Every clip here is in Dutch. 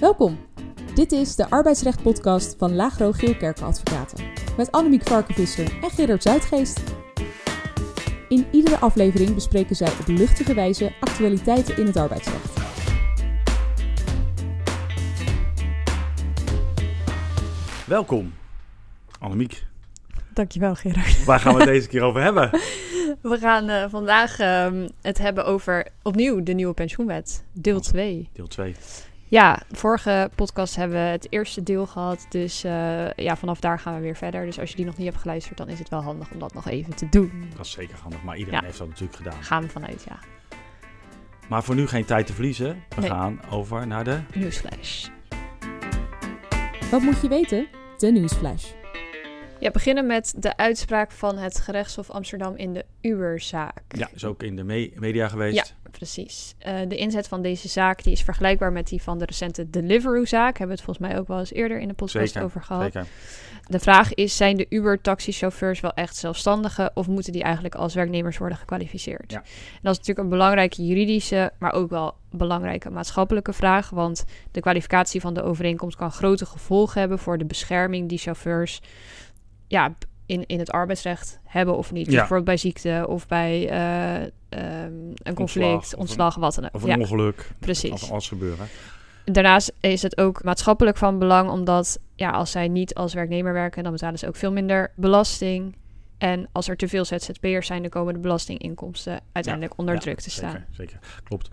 Welkom. Dit is de arbeidsrecht-podcast van Lagro Geelkerken Advocaten. Met Annemiek Varkenvisser en Gerard Zuidgeest. In iedere aflevering bespreken zij op luchtige wijze actualiteiten in het arbeidsrecht. Welkom, Annemiek. Dankjewel, Gerard. Waar gaan we het deze keer over hebben? We gaan eh, vandaag ehm, het hebben over opnieuw de nieuwe pensioenwet, deel 2. Deel 2. Ja, vorige podcast hebben we het eerste deel gehad. Dus eh, ja, vanaf daar gaan we weer verder. Dus als je die nog niet hebt geluisterd, dan is het wel handig om dat nog even te doen. Dat is zeker handig, maar iedereen Ja. heeft dat natuurlijk gedaan. Gaan we vanuit, ja. Maar voor nu geen tijd te verliezen. We Nee. gaan over naar de... Newsflash. Wat moet je weten? De nieuwsflash. Ja, beginnen met de uitspraak van het gerechtshof Amsterdam in de Uberzaak. Ja, is ook in de me- media geweest. Ja, precies. Eh, de inzet van deze zaak die is vergelijkbaar met die van de recente Deliveroo-zaak. Hebben we het volgens mij ook wel eens eerder in de podcast Zeker, over gehad. Zeker. De vraag is, zijn de Uber-taxichauffeurs wel echt zelfstandigen... of moeten die eigenlijk als werknemers worden gekwalificeerd? Ja. En dat is natuurlijk een belangrijke juridische, maar ook wel belangrijke maatschappelijke vraag... want de kwalificatie van de overeenkomst kan grote gevolgen hebben... voor de bescherming die chauffeurs ja, in, in het arbeidsrecht hebben of niet. Dus Ja. bijvoorbeeld bij ziekte of bij eh, ehm, een conflict, een- ontslag, wat dan ook. Of een Ja, ongeluk. precies. Of alles gebeuren. Daarnaast is het ook maatschappelijk van belang, omdat ja, als zij niet als werknemer werken, dan betalen ze ook veel minder belasting. En als er te veel ZZP'ers zijn, dan komen de belastinginkomsten uiteindelijk onder Ja, druk te staan. Zeker, zeker. Klopt.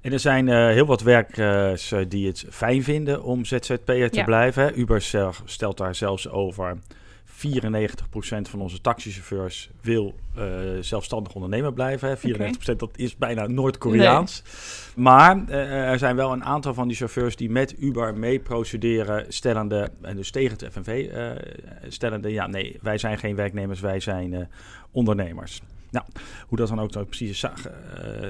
En er zijn eh, heel wat werkers eh, die het fijn vinden om ZZP'er te Ja. blijven. Uber stel- stelt daar zelfs over. 94% van onze taxichauffeurs wil eh, zelfstandig ondernemer blijven. Hè. 94% dat is bijna Noord-Koreaans. Maar eh, er zijn wel een aantal van die chauffeurs die met Uber mee procederen, stellende, en dus tegen het FNV, eh, stellende, ja nee, wij zijn geen werknemers, wij zijn ondernemers. Nou, hoe dat dan ook nou precies is sa-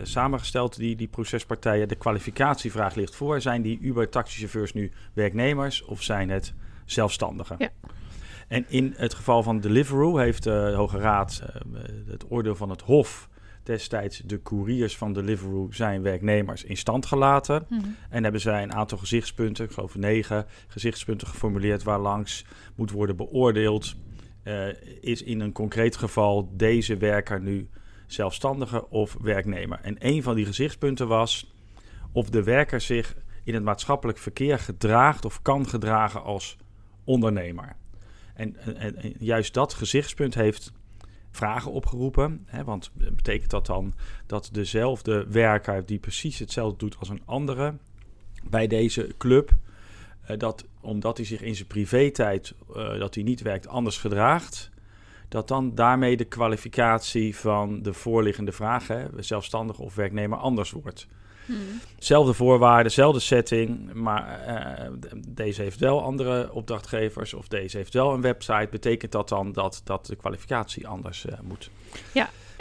samengesteld, die, die procespartijen. De kwalificatievraag ligt voor. Zijn die Uber-taxichauffeurs nu werknemers of zijn het zelfstandigen? Ja. En in het geval van Deliveroo heeft eh, de Hoge Raad eh, het oordeel van het Hof destijds de couriers van Deliveroo zijn werknemers in stand gelaten. Mhm. En hebben zij een aantal gezichtspunten, ik geloof negen gezichtspunten geformuleerd waarlangs moet worden beoordeeld. eh, is in een concreet geval deze werker nu zelfstandige of werknemer? En een van die gezichtspunten was of de werker zich in het maatschappelijk verkeer gedraagt of kan gedragen als ondernemer. En, juist dat gezichtspunt heeft vragen opgeroepen. Hè, want betekent dat dan dat dezelfde werker die precies hetzelfde doet als een andere bij deze club, eh, dat omdat hij zich in zijn privé-tijd, eh, dat hij niet werkt, anders gedraagt, dat dan daarmee de kwalificatie van de voorliggende vraag, zelfstandig of werknemer, anders wordt. Zelfde voorwaarden, dezelfde setting, maar eh, deze heeft wel andere opdrachtgevers of deze heeft wel een website. Betekent dat dan dat, dat de kwalificatie anders eh, moet?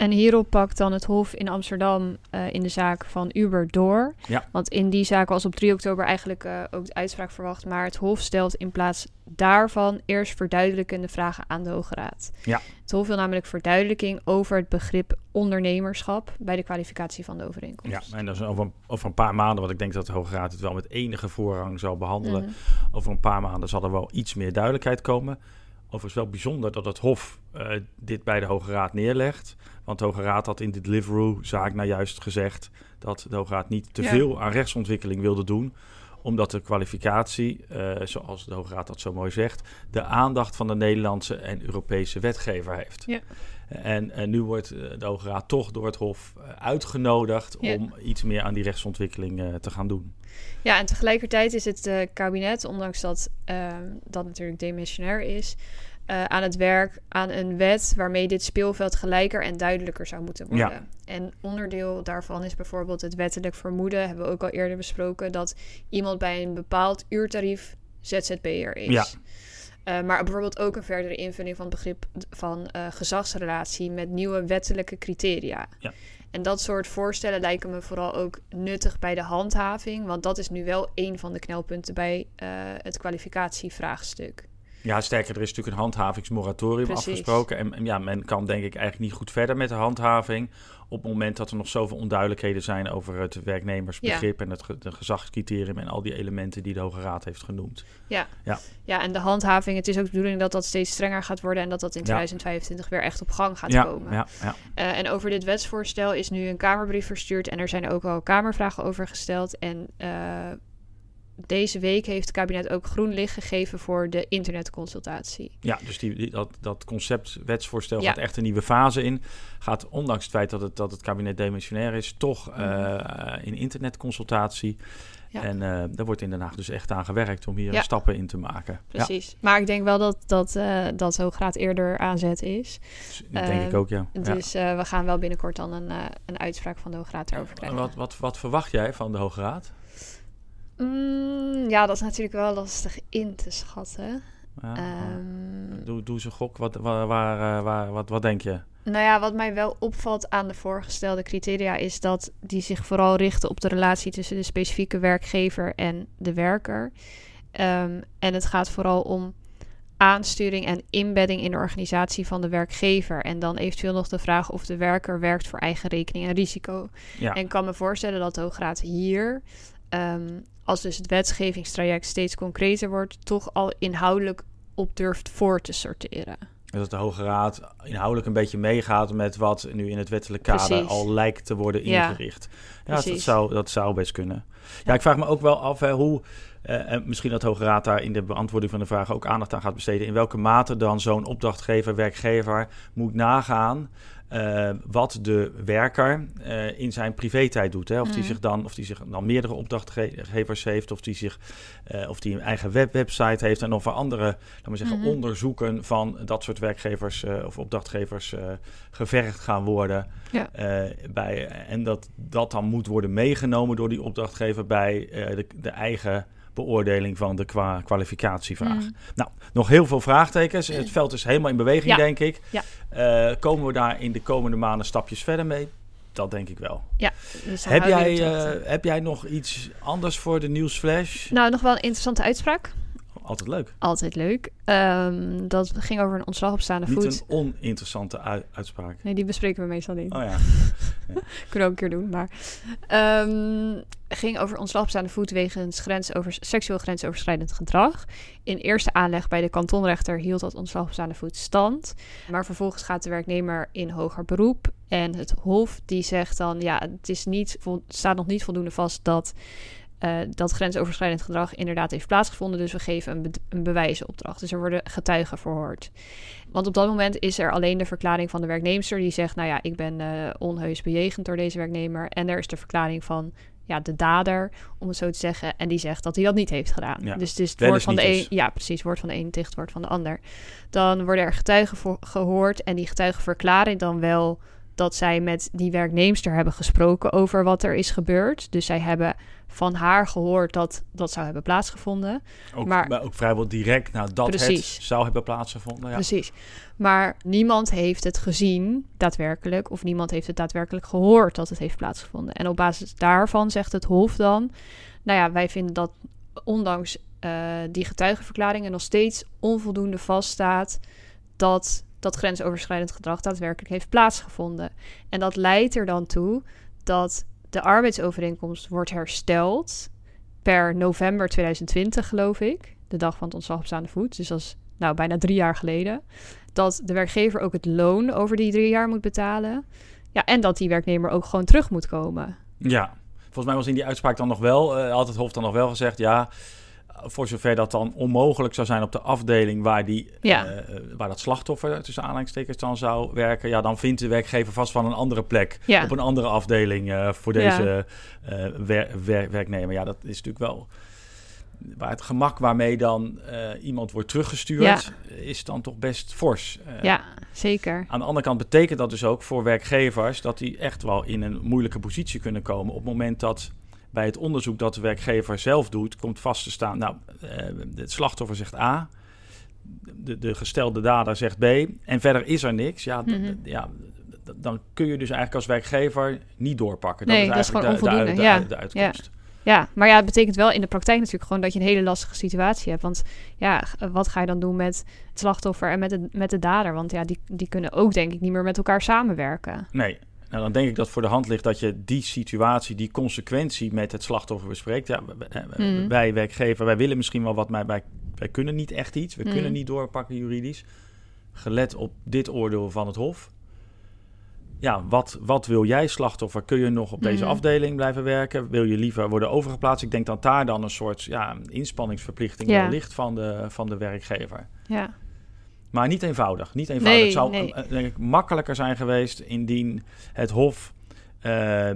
En hierop pakt dan het Hof in Amsterdam eh, in de zaak van Uber door. Ja. Want in die zaak was op 3 oktober eigenlijk eh, ook de uitspraak verwacht. Maar het Hof stelt in plaats daarvan eerst verduidelijkende vragen aan de Hoge Raad. Ja. Het Hof wil namelijk verduidelijking over het begrip ondernemerschap bij de kwalificatie van de overeenkomst. Ja, en dat is over, een- over een paar maanden, want ik denk dat de Hoge Raad het wel met enige voorrang zal behandelen. Mhm. Over een paar maanden zal er wel iets meer duidelijkheid komen. Overigens wel bijzonder dat het Hof eh, dit bij de Hoge Raad neerlegt. Want de Hoge Raad had in de Deliveroo-zaak nou juist gezegd... dat de Hoge Raad niet te Ja. veel aan rechtsontwikkeling wilde doen... omdat de kwalificatie, eh, zoals de Hoge Raad dat zo mooi zegt... de aandacht van de Nederlandse en Europese wetgever heeft. Ja. En, en nu wordt eh, de Hoge Raad toch door het Hof eh, uitgenodigd... Ja. om iets meer aan die rechtsontwikkeling te gaan doen. Ja, en tegelijkertijd is het kabinet, ondanks dat ehm, dat natuurlijk demissionair is, eh, aan het werk aan een wet waarmee dit speelveld gelijker en duidelijker zou moeten worden. Ja. En onderdeel daarvan is bijvoorbeeld het wettelijk vermoeden, hebben we ook al eerder besproken, dat iemand bij een bepaald uurtarief ZZP'er is. Ja. Eh, maar bijvoorbeeld ook een verdere invulling van het begrip van eh, gezagsrelatie met nieuwe wettelijke criteria. Ja. En dat soort voorstellen lijken me vooral ook nuttig bij de handhaving, want dat is nu wel een van de knelpunten bij het kwalificatievraagstuk. Ja, sterker, er is natuurlijk een handhavingsmoratorium Precies. afgesproken. En, en ja, men kan denk ik eigenlijk niet goed verder met de handhaving. Op het moment dat er nog zoveel onduidelijkheden zijn over het werknemersbegrip en het de gezagscriterium en al die elementen die de Hoge Raad heeft genoemd. Ja. Ja. ja, en de handhaving, het is ook de bedoeling dat dat steeds strenger gaat worden en dat dat in Ja. 2025 weer echt op gang gaat ja, komen. ja, ja. Eh, en over dit wetsvoorstel is nu een Kamerbrief verstuurd en er zijn ook al Kamervragen over gesteld. En eh, deze week heeft het kabinet ook groen licht gegeven voor de internetconsultatie. Ja, dus die, die- dat, dat concept wetsvoorstel Ja. gaat echt een nieuwe fase in. Gaat ondanks het feit dat het, dat het kabinet demissionair is, toch eh, in internetconsultatie. Mhm. Ja. En eh, daar wordt in Den Haag dus echt aan gewerkt om hier Ja. stappen in te maken. Ja, Precies. Maar ik denk wel dat, dat, eh dat Hoograad eerder aanzet is. dus dat denk ik Eh, ook, ja. Dus we gaan wel binnenkort dan een, een uitspraak van de Hoograad daarover En krijgen. wat, wat, wat verwacht jij van de Hoge Raad? Mm, ja, dat is natuurlijk wel lastig in te schatten. Ja, Ehm, doe, doe ze gok, wat, waar, waar, eh, waar, wat, wat denk je? Nou ja, wat mij wel opvalt aan de voorgestelde criteria is dat die zich vooral richten op de relatie tussen de specifieke werkgever en de werker. Ehm, en het gaat vooral om aansturing en inbedding in de organisatie van de werkgever. En dan eventueel nog de vraag of de werker werkt voor eigen rekening en risico. Ja, En ik kan me voorstellen dat de Hoograad hier, ehm, als dus het wetgevingstraject steeds concreter wordt, toch al inhoudelijk op durft voor te sorteren. dat de Hoge Raad inhoudelijk een beetje meegaat met wat nu in het wettelijk kader Precies. al lijkt te worden ingericht. Ja, dat zou, dat zou best kunnen. Ja, Ja. ik vraag me ook wel af hè, hoe, eh, en misschien dat de Hoge Raad daar in de beantwoording van de vraag ook aandacht aan gaat besteden, in welke mate dan zo'n opdrachtgever, werkgever moet nagaan eh, wat de werker eh, in zijn privé-tijd doet. Hè? Of die Mhm. zich dan, of die zich dan meerdere opdrachtgevers heeft, of die zich, eh, of die een eigen web website heeft en of er andere, laten we zeggen, Mhm. onderzoeken van dat soort werkgevers of opdrachtgevers gevergd gaan worden. Ja. Bij, en dat dat dan moet worden meegenomen door die opdrachtgever bij de, de eigen beoordeling van de kwa kwalificatievraag. Mhm. Nou, nog heel veel vraagtekens. Het veld is helemaal in beweging, Ja. denk ik. Ja. Eh, komen we daar in de komende maanden stapjes verder mee? Dat denk ik wel. Dus dan Heb jij, eh, heb jij nog iets anders voor de nieuwsflash? Nou, nog wel een interessante uitspraak. Altijd leuk. Altijd leuk. Ehm, dat ging over een ontslag op staande Niet voet. een oninteressante ui- uitspraak. Nee, die bespreken we meestal niet. Oh ja. Kunnen we ook een keer doen. Maar ehm, ging over ontslag op staande voet wegens grensover, seksueel grensoverschrijdend gedrag. In eerste aanleg bij de kantonrechter hield dat ontslag op staande voet stand. Maar vervolgens gaat de werknemer in hoger beroep. En het Hof die zegt dan, ja, het is niet, staat nog niet voldoende vast dat eh, dat grensoverschrijdend gedrag inderdaad heeft plaatsgevonden. Dus we geven een, be een bewijzenopdracht. Dus er worden getuigen verhoord. Want op dat moment is er alleen de verklaring van de werknemster die zegt: Nou ja, ik ben eh, onheus bejegend door deze werknemer. En er is de verklaring van ja, de dader, om het zo te zeggen. En die zegt dat hij dat niet heeft gedaan. Ja, Dus het is het wel woord van de een. is. Ja, precies. Woord van de een tegen woord van de ander. Dan worden er getuigen voor, gehoord. En die getuigen verklaren dan wel dat zij met die werknemster hebben gesproken over wat er is gebeurd. Dus zij hebben van haar gehoord dat dat zou hebben plaatsgevonden. Ook, Maar- maar ook vrijwel direct nadat Precies. het zou hebben plaatsgevonden. Ja. Precies. Maar niemand heeft het gezien, daadwerkelijk, of niemand heeft het daadwerkelijk gehoord dat het heeft plaatsgevonden. En op basis daarvan zegt het Hof dan: Nou ja, wij vinden dat ondanks eh, die getuigenverklaringen nog steeds onvoldoende vaststaat dat dat grensoverschrijdend gedrag daadwerkelijk heeft plaatsgevonden. En dat leidt er dan toe dat de arbeidsovereenkomst wordt hersteld per november 2020, geloof ik. De dag van het ontslag op staande voet. Dus dat is nou bijna drie jaar geleden. Dat de werkgever ook het loon over die drie jaar moet betalen. Ja, en dat die werknemer ook gewoon terug moet komen. Ja, volgens mij was in die uitspraak dan nog wel, eh, had het Hof dan nog wel gezegd, ja, voor zover dat dan onmogelijk zou zijn op de afdeling waar, die, Ja. eh, waar dat slachtoffer tussen aanhalingstekens dan zou werken, ja, dan vindt de werkgever vast van een andere plek, Ja. op een andere afdeling eh, voor Ja. deze eh, wer- wer- werknemer. Ja, dat is natuurlijk wel waar het gemak waarmee dan eh, iemand wordt teruggestuurd, is dan toch best fors. Eh, Ja, zeker. Aan de andere kant betekent dat dus ook voor werkgevers dat die echt wel in een moeilijke positie kunnen komen. Op het moment dat bij het onderzoek dat de werkgever zelf doet, komt vast te staan. Nou, eh, het slachtoffer zegt A, de, de gestelde dader zegt B, en verder is er niks. Ja, Mhm. ja, dan kun je dus eigenlijk als werkgever niet doorpakken. Nee, dat is dat is eigenlijk gewoon de, de, onvoldoende, de, ja. de uitkomst. Ja, maar ja, het betekent wel in de praktijk natuurlijk gewoon dat je een hele lastige situatie hebt. Want ja, wat ga je dan doen met het slachtoffer en met de, met de dader? Want ja, die, die kunnen ook denk ik niet meer met elkaar samenwerken. Nee. Nou, dan denk ik dat voor de hand ligt dat je die situatie, die consequentie met het slachtoffer bespreekt. Ja, Mhm. Wij werkgever, wij willen misschien wel wat, maar wij, wij kunnen niet echt iets. We Mhm. kunnen niet doorpakken juridisch. Gelet op dit oordeel van het Hof. Ja, wat, wat wil jij, slachtoffer? Kun je nog op deze Mhm. afdeling blijven werken? Wil je liever worden overgeplaatst? Ik denk dat daar dan een soort ja, inspanningsverplichting Ja. ligt van de, van de werkgever. Ja, Maar niet eenvoudig. Niet eenvoudig. Nee, het zou nee. denk ik makkelijker zijn geweest indien het Hof eh,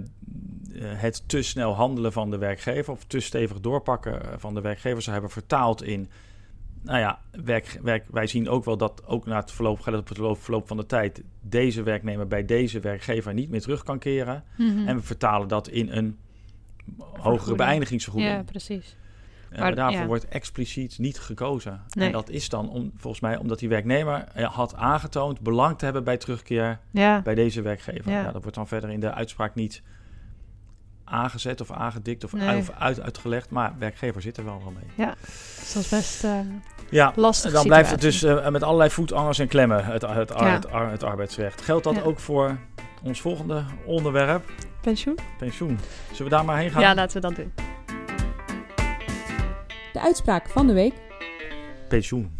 het te snel handelen van de werkgever of te stevig doorpakken eh, van de werkgever zou hebben vertaald in. Nou ja, werk, werk, wij zien ook wel dat ook na het verloop, het verloop, verloop van de tijd, deze werknemer bij deze werkgever niet meer terug kan keren. Mhm. En we vertalen dat in een hogere Vergoeding. beëindigingsvergoeding. ja precies. Ja, Maar- daarvoor ja. wordt expliciet niet gekozen. Nee. En dat is dan om, volgens mij omdat die werknemer eh, had aangetoond belang te hebben bij terugkeer Ja, bij deze werkgever. Ja. Ja. dat wordt dan verder in de uitspraak niet aangezet of aangedikt of, Nee. uit, of uit, uitgelegd. Maar werkgever zit er wel wel mee. dus dat is best eh Ja, lastig. en dan blijft het dus eh, met allerlei voetangers en klemmen, het, het, Ja. het, ar- het arbeidsrecht. Geldt dat Ja. ook voor ons volgende onderwerp, pensioen. pensioen? Zullen we daar maar heen gaan? Ja, laten we dat doen. De uitspraak van de week. pensioen.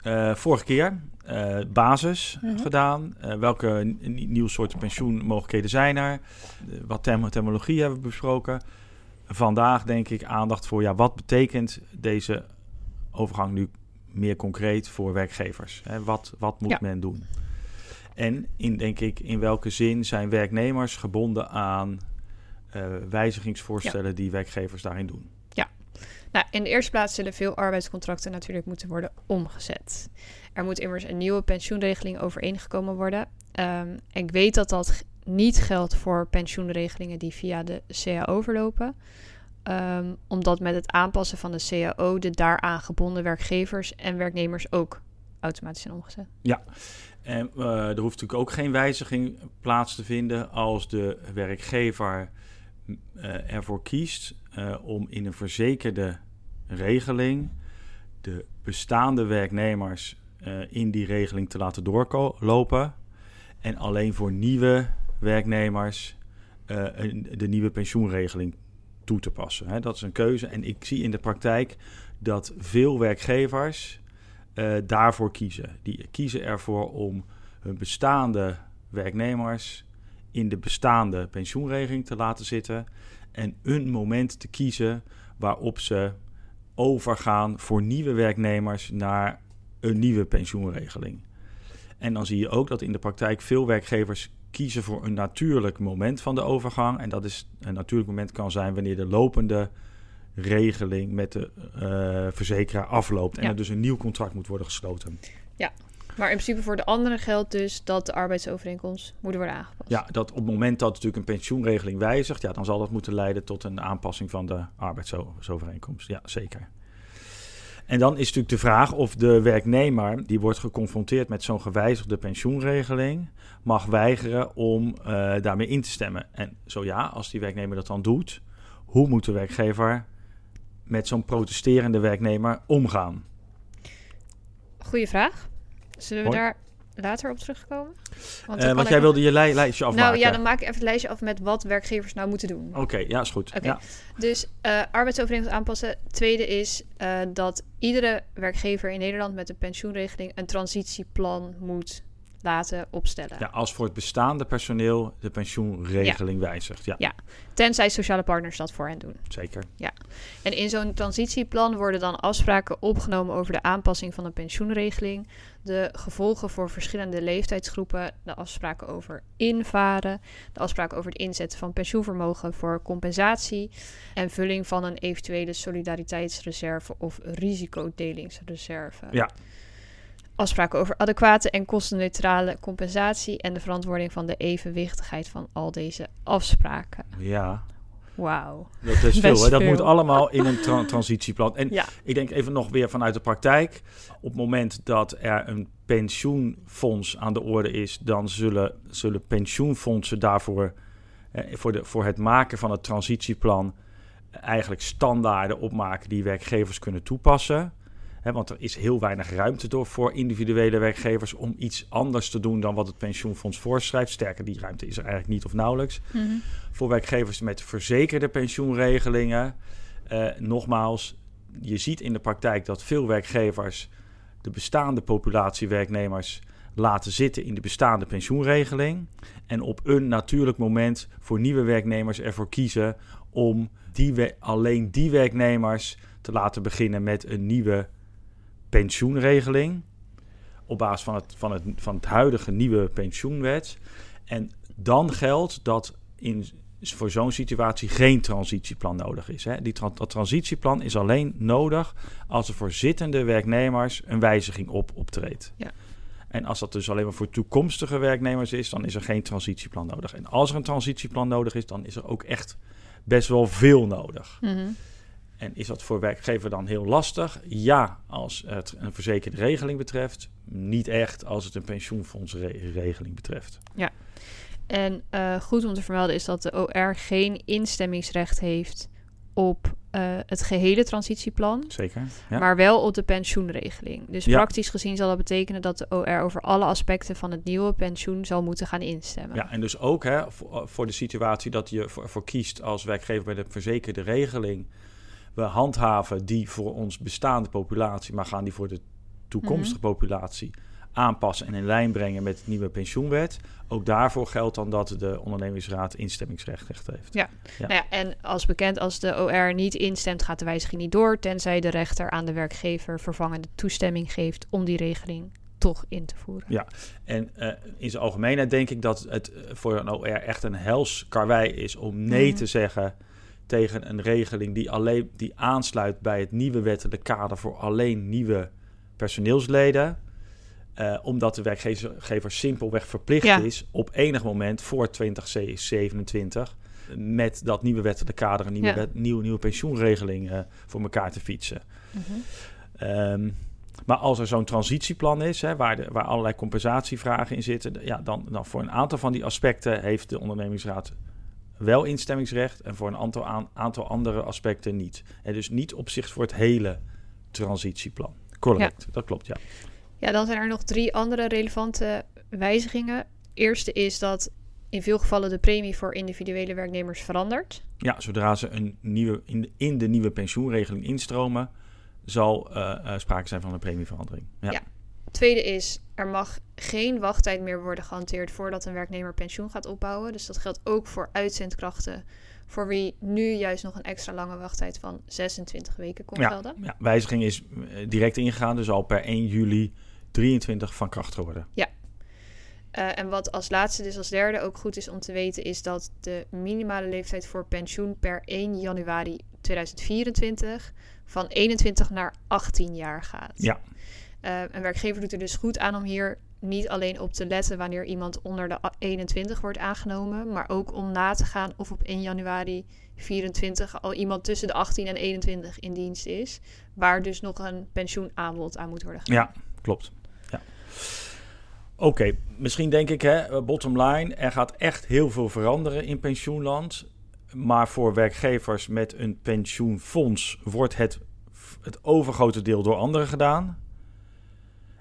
Eh, vorige keer eh, basis Mhm. gedaan. Eh, welke nieuwe soorten pensioenmogelijkheden zijn er? Wat term terminologie hebben we besproken. Vandaag denk ik aandacht voor ja, wat betekent deze overgang nu meer concreet voor werkgevers? Hè, wat, wat moet Ja. men doen? En in, denk ik, in welke zin zijn werknemers gebonden aan wijzigingsvoorstellen die werkgevers daarin doen? Nou, in de eerste plaats zullen veel arbeidscontracten natuurlijk moeten worden omgezet. Er moet immers een nieuwe pensioenregeling overeengekomen worden. En ik weet dat dat niet geldt voor pensioenregelingen die via de CAO verlopen. Ehm, omdat met het aanpassen van de CAO de daaraan gebonden werkgevers en werknemers ook automatisch zijn omgezet. En eh, er hoeft natuurlijk ook geen wijziging plaats te vinden als de werkgever eh, ervoor kiest eh, om in een verzekerde regeling de bestaande werknemers eh, in die regeling te laten doorlopen en alleen voor nieuwe werknemers eh, de nieuwe pensioenregeling toe te passen. Hè. Dat is een keuze en ik zie in de praktijk dat veel werkgevers daarvoor kiezen. Die kiezen ervoor om hun bestaande werknemers in de bestaande pensioenregeling te laten zitten en een moment te kiezen waarop ze overgaan voor nieuwe werknemers naar een nieuwe pensioenregeling. En dan zie je ook dat in de praktijk veel werkgevers kiezen voor een natuurlijk moment van de overgang. En dat is een natuurlijk moment kan zijn wanneer de lopende regeling met de eh, verzekeraar afloopt en Ja. er dus een nieuw contract moet worden gesloten. Maar in principe voor de anderen geldt dus dat de arbeidsovereenkomst moet worden aangepast. Ja, dat op het moment dat natuurlijk een pensioenregeling wijzigt, ja, dan zal dat moeten leiden tot een aanpassing van de arbeidsovereenkomst. Ja, zeker. En dan is natuurlijk de vraag of de werknemer die wordt geconfronteerd met zo'n gewijzigde pensioenregeling, mag weigeren om eh, daarmee in te stemmen. En zo ja, als die werknemer dat dan doet, hoe moet de werkgever met zo'n protesterende werknemer omgaan? Goeie vraag. Zullen we daar later op terugkomen? Eh, Want, kan jij wilde je lij- lijstje afmaken. Nou ja, dan maak ik even het lijstje af met wat werkgevers nou moeten doen. Oké, ja, is goed. Oké. Ja. Dus eh arbeidsovereenkomst aanpassen. Tweede is eh, dat iedere werkgever in Nederland met een pensioenregeling een transitieplan moet laten opstellen. Ja, als voor het bestaande personeel de pensioenregeling wijzigt. Ja, Ja. Tenzij sociale partners dat voor hen doen. zeker. En in zo'n transitieplan worden dan afspraken opgenomen over de aanpassing van de pensioenregeling, de gevolgen voor verschillende leeftijdsgroepen, de afspraken over invaren, de afspraken over het inzetten van pensioenvermogen voor compensatie en vulling van een eventuele solidariteitsreserve of risicodelingsreserve. Ja. Afspraken over adequate en kostenneutrale compensatie en de verantwoording van de evenwichtigheid van al deze afspraken. Ja, Wauw. dat is veel. Hè? Dat moet allemaal in een tra- transitieplan. En Ja. ik denk even nog weer vanuit de praktijk. Op het moment dat er een pensioenfonds aan de orde is, dan zullen, zullen pensioenfondsen daarvoor, eh, voor, de, voor het maken van het transitieplan, eigenlijk standaarden opmaken die werkgevers kunnen toepassen. Hè, want er is heel weinig ruimte door voor individuele werkgevers om iets anders te doen dan wat het pensioenfonds voorschrijft. Sterker, die ruimte is er eigenlijk niet of nauwelijks. Mhm. Voor werkgevers met verzekerde pensioenregelingen, eh, nogmaals, je ziet in de praktijk dat veel werkgevers de bestaande populatie werknemers laten zitten in de bestaande pensioenregeling. En op een natuurlijk moment voor nieuwe werknemers ervoor kiezen om die alleen die werknemers te laten beginnen met een nieuwe pensioenregeling. Op basis van het, van het, van het huidige nieuwe pensioenwet. En dan geldt dat in, voor zo'n situatie geen transitieplan nodig is. Hè. Die, tran- dat transitieplan is alleen nodig als er voor zittende werknemers een wijziging op optreedt. Ja. En als dat dus alleen maar voor toekomstige werknemers is, dan is er geen transitieplan nodig. En als er een transitieplan nodig is, dan is er ook echt best wel veel nodig. Mhm. En is dat voor werkgever dan heel lastig? Ja, als het een verzekerde regeling betreft. Niet echt als het een pensioenfondsregeling betreft. En eh, goed om te vermelden is dat de OR geen instemmingsrecht heeft op eh, het gehele transitieplan, Zeker. Ja. maar wel op de pensioenregeling. Dus Ja. praktisch gezien zal dat betekenen dat de OR over alle aspecten van het nieuwe pensioen zal moeten gaan instemmen. Ja, en dus ook hè, voor, voor de situatie dat je voor, voor kiest als werkgever bij de verzekerde regeling. We handhaven die voor ons bestaande populatie, maar gaan die voor de toekomstige populatie aanpassen en in lijn brengen met de nieuwe pensioenwet. Ook daarvoor geldt dan dat de ondernemingsraad instemmingsrecht heeft. Ja. Nou ja, en als bekend, als de OR niet instemt, gaat de wijziging niet door, tenzij de rechter aan de werkgever vervangende toestemming geeft om die regeling toch in te voeren. Ja. En eh, in zijn algemeenheid denk ik dat het eh, voor een OR echt een hels karwei is om nee Mhm. te zeggen tegen een regeling die, alleen, die aansluit bij het nieuwe wettelijk kader voor alleen nieuwe personeelsleden. Eh, omdat de werkgever simpelweg verplicht Ja. is op enig moment voor 2027 met dat nieuwe wettelijk kader een nieuwe, Ja. wet- nieuwe, nieuwe pensioenregeling eh, voor elkaar te fietsen. Mhm. Ehm, maar als er zo'n transitieplan is, hè, waar, de, waar allerlei compensatievragen in zitten, ja, dan, dan voor een aantal van die aspecten heeft de ondernemingsraad wel instemmingsrecht en voor een aantal, aan, aantal andere aspecten niet. En dus niet op zich voor het hele transitieplan. Correct, dat klopt, ja. Ja, dan zijn er nog drie andere relevante wijzigingen. Eerste is dat in veel gevallen de premie voor individuele werknemers verandert. Ja, zodra ze een nieuwe, in, de, in de nieuwe pensioenregeling instromen, zal eh, eh, sprake zijn van een premieverandering. Ja. Ja. Tweede is, er mag geen wachttijd meer worden gehanteerd voordat een werknemer pensioen gaat opbouwen. Dus dat geldt ook voor uitzendkrachten, voor wie nu juist nog een extra lange wachttijd van 26 weken kon Ja, gelden. ja, wijziging is eh, direct ingegaan, dus al per 1 juli 23 van kracht geworden. Eh, en wat als laatste, dus als derde ook goed is om te weten, is dat de minimale leeftijd voor pensioen per 1 januari 2024 van 21 naar 18 jaar gaat. Ja. Eh, een werkgever doet er dus goed aan om hier niet alleen op te letten wanneer iemand onder de a- 21 wordt aangenomen, maar ook om na te gaan of op 1 januari 24 al iemand tussen de 18 en 21 in dienst is, waar dus nog een pensioenaanbod aan moet worden gedaan. Ja, klopt. Ja. Oké, misschien denk ik, hè, bottom line, er gaat echt heel veel veranderen in pensioenland. Maar voor werkgevers met een pensioenfonds wordt het, het overgrote deel door anderen gedaan.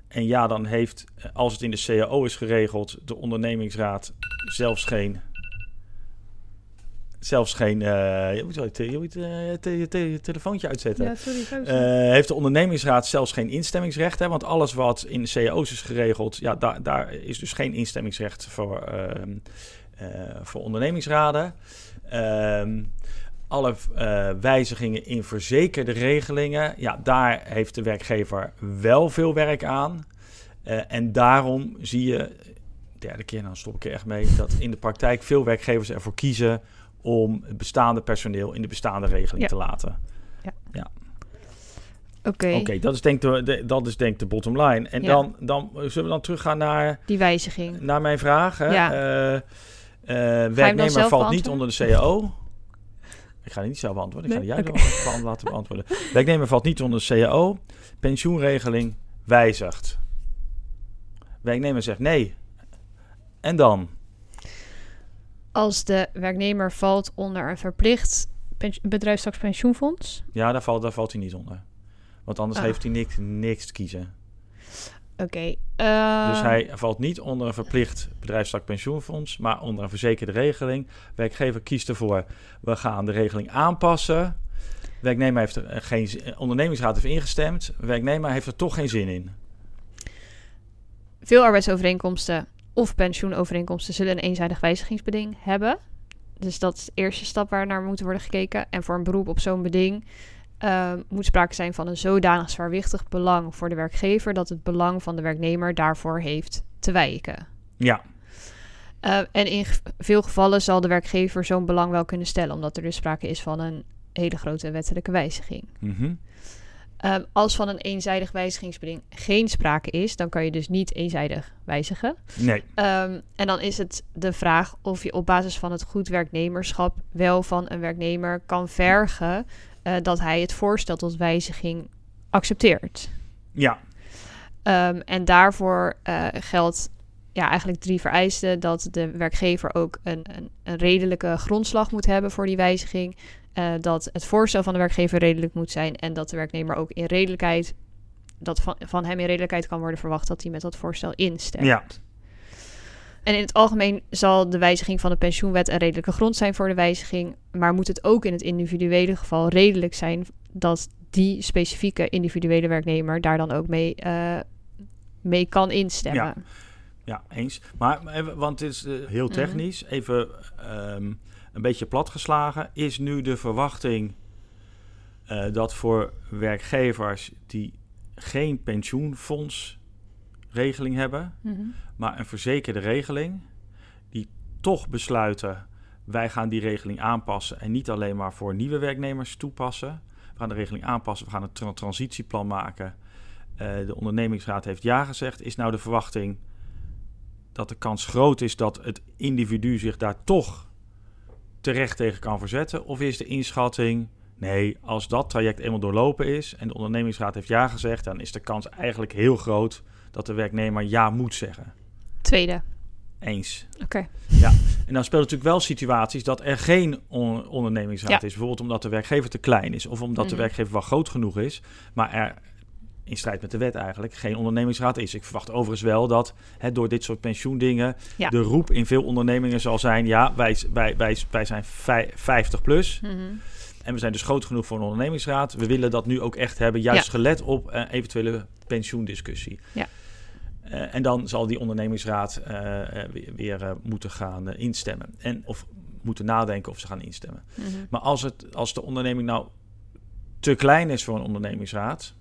En ja, dan heeft, als het in de CAO is geregeld, de ondernemingsraad zelfs geen. Zelfs geen. eh, je moet wel je, te- je, moet, eh, te- je te- je telefoontje uitzetten. sorry. Eh, heeft de ondernemingsraad zelfs geen instemmingsrecht. Hè? Want alles wat in de cao's is geregeld, ja, daar, daar is dus geen instemmingsrecht voor, ehm, eh, voor ondernemingsraden. Ehm, alle eh, wijzigingen in verzekerde regelingen, ja, daar heeft de werkgever wel veel werk aan. Eh, en daarom zie je, derde keer, nou stop ik er echt mee, dat in de praktijk veel werkgevers ervoor kiezen om het bestaande personeel in de bestaande regeling Ja. te laten. Oké, Oké, dat is denk ik de, de- dat is denk ik de bottom line. En Ja. dan, dan zullen we dan teruggaan naar, die wijziging. naar mijn vraag. Hè? Ja. Eh, dan werknemer valt niet onder de CAO. Ik ga die niet zelf beantwoorden. Ik Nee? ga die jij okay. laten beantwoorden. Werknemer valt niet onder de CAO. Pensioenregeling wijzigt. Werknemer zegt nee. En dan? Als de werknemer valt onder een verplicht pens- bedrijfstakspensioenfonds? Ja, daar valt, daar valt hij niet onder. Want anders Ah. heeft hij niks, niks te kiezen. Oké. eh, Dus hij valt niet onder een verplicht bedrijfstak pensioenfonds, maar onder een verzekerde regeling. Werkgever kiest ervoor, we gaan de regeling aanpassen. Werknemer heeft er eh, geen zin- ondernemingsraad heeft ingestemd. Werknemer heeft er toch geen zin in. Veel arbeidsovereenkomsten of pensioenovereenkomsten zullen een eenzijdig wijzigingsbeding hebben. Dus dat is de eerste stap waar naar moet worden gekeken. En voor een beroep op zo'n beding eh, moet sprake zijn van een zodanig zwaarwichtig belang voor de werkgever dat het belang van de werknemer daarvoor heeft te wijken. Ja, Eh, en in veel gevallen zal de werkgever zo'n belang wel kunnen stellen, omdat er dus sprake is van een hele grote wettelijke wijziging. mhm. Ehm, als van een eenzijdig wijzigingsbeding geen sprake is, dan kan je dus niet eenzijdig wijzigen. nee. Ehm, en dan is het de vraag of je op basis van het goed werknemerschap wel van een werknemer kan vergen eh, dat hij het voorstel tot wijziging accepteert. Ja, Ehm, en daarvoor eh, geldt ja, eigenlijk drie vereisten. Dat de werkgever ook een, een, een redelijke grondslag moet hebben voor die wijziging. eh, dat het voorstel van de werkgever redelijk moet zijn. En dat de werknemer ook in redelijkheid, dat van, van hem in redelijkheid kan worden verwacht dat hij met dat voorstel instemt. ja, En in het algemeen zal de wijziging van de pensioenwet een redelijke grond zijn voor de wijziging. Maar moet het ook in het individuele geval redelijk zijn dat die specifieke individuele werknemer daar dan ook mee, eh, mee kan instemmen. Ja. ja, eens. Maar even, want het is eh, heel Mhm. technisch. Even ehm, een beetje platgeslagen. Is nu de verwachting eh, dat voor werkgevers die geen pensioenfondsregeling hebben, Mhm. maar een verzekerde regeling, die toch besluiten wij gaan die regeling aanpassen en niet alleen maar voor nieuwe werknemers toepassen. We gaan de regeling aanpassen, we gaan een tra- transitieplan maken. Eh, de ondernemingsraad heeft ja gezegd. Is nou de verwachting dat de kans groot is dat het individu zich daar toch terecht tegen kan verzetten? Of is de inschatting, nee, als dat traject eenmaal doorlopen is en de ondernemingsraad heeft ja gezegd, dan is de kans eigenlijk heel groot dat de werknemer ja moet zeggen? Tweede. Eens. Oké. En dan speelt natuurlijk wel situaties dat er geen on- ondernemingsraad Ja. is. Bijvoorbeeld omdat de werkgever te klein is. Of omdat de Mhm. werkgever wel groot genoeg is. Maar er in strijd met de wet eigenlijk geen ondernemingsraad is. Ik verwacht overigens wel dat hè, door dit soort pensioendingen... Ja. de roep in veel ondernemingen zal zijn... ja, wij, wij, wij, wij zijn vij- 50 plus... Mhm. en we zijn dus groot genoeg voor een ondernemingsraad. We willen dat nu ook echt hebben, juist Ja. gelet op eh, eventuele pensioendiscussie. Ja. Eh, en dan zal die ondernemingsraad eh, eh, weer, weer, moeten gaan instemmen. En, of moeten nadenken of ze gaan instemmen. Mhm. Maar als, het, als de onderneming nou te klein is voor een ondernemingsraad...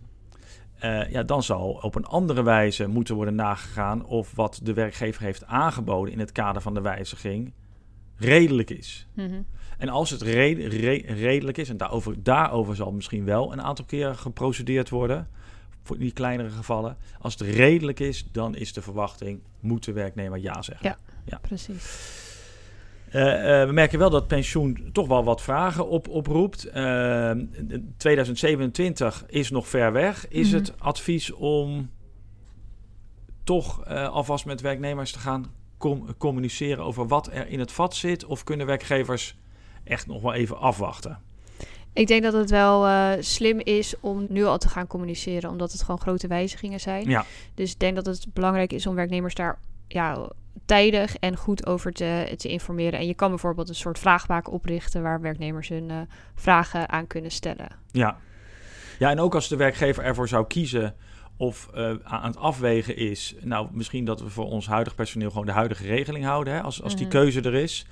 ja, dan zal op een andere wijze moeten worden nagegaan... of wat de werkgever heeft aangeboden in het kader van de wijziging redelijk is. Mhm. En als het re- re- redelijk is, en daarover, daarover zal misschien wel een aantal keren geprocedeerd worden, voor die kleinere gevallen. Als het redelijk is, dan is de verwachting, moet de werknemer ja zeggen. Ja. Precies. Eh, eh, we merken wel dat pensioen toch wel wat vragen op, oproept. Eh, 2027 is nog ver weg. Is Mhm. het advies om toch eh, alvast met werknemers te gaan com- communiceren over wat er in het vat zit? Of kunnen werkgevers echt nog wel even afwachten? Ik denk dat het wel eh, slim is om nu al te gaan communiceren, omdat het gewoon grote wijzigingen zijn. Ja, Dus ik denk dat het belangrijk is om werknemers daar ja, tijdig en goed over te, te informeren. En je kan bijvoorbeeld een soort vraagbaak oprichten waar werknemers hun eh, vragen aan kunnen stellen. ja. Ja, en ook als de werkgever ervoor zou kiezen of eh, aan het afwegen is, nou misschien dat we voor ons huidig personeel gewoon de huidige regeling houden, hè, als, als die Mhm. keuze er is.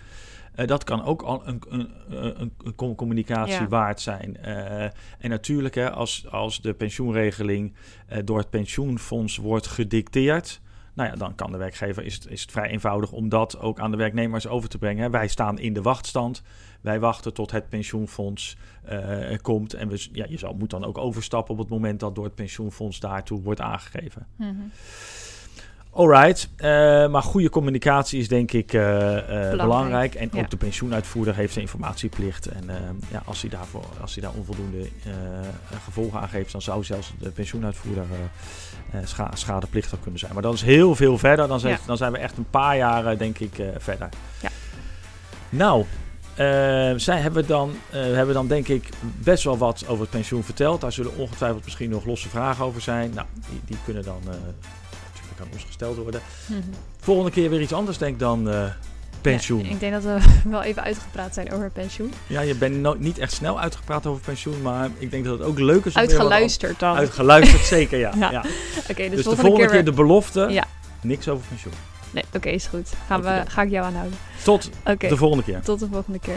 Eh, dat kan ook al een, een, een, een com- communicatie Ja. waard zijn. Eh, en natuurlijk, hè, als, als de pensioenregeling eh, door het pensioenfonds wordt gedicteerd, nou ja, dan kan de werkgever, is het, is het vrij eenvoudig om dat ook aan de werknemers over te brengen. hè. Wij staan in de wachtstand. Wij wachten tot het pensioenfonds eh, komt. En we, ja, je zal, moet dan ook overstappen op het moment dat door het pensioenfonds daartoe wordt aangegeven. Alright, eh, maar goede communicatie is denk ik eh, eh, belangrijk. En ja. ook de pensioenuitvoerder heeft een informatieplicht. En ja, als hij, daarvoor, als hij daar onvoldoende gevolgen aan geeft, dan zou zelfs de pensioenuitvoerder scha schadeplichtig kunnen zijn. Maar dat is heel veel verder. Dan zijn, Ja. dan zijn we echt een paar jaren, denk ik, verder. Ja. Nou, zij hebben dan, hebben dan denk ik best wel wat over het pensioen verteld. Daar zullen ongetwijfeld misschien nog losse vragen over zijn. Nou, die, die kunnen dan aan ons gesteld worden. Mhm. Volgende keer weer iets anders denk dan eh, pensioen. Ja, Ja, ik denk dat we wel even uitgepraat zijn over pensioen. je bent no- niet echt snel uitgepraat over pensioen, maar ik denk dat het ook leuk is Uitgeluisterd dan. an- Uitgeluisterd, zeker ja. Ja. ja. Oké, dus, Dus, de volgende, keer... de belofte, Ja. niks over pensioen. Nee, oké, is goed. Gaan we, ga ik jou aanhouden. Tot de volgende keer. tot de volgende keer.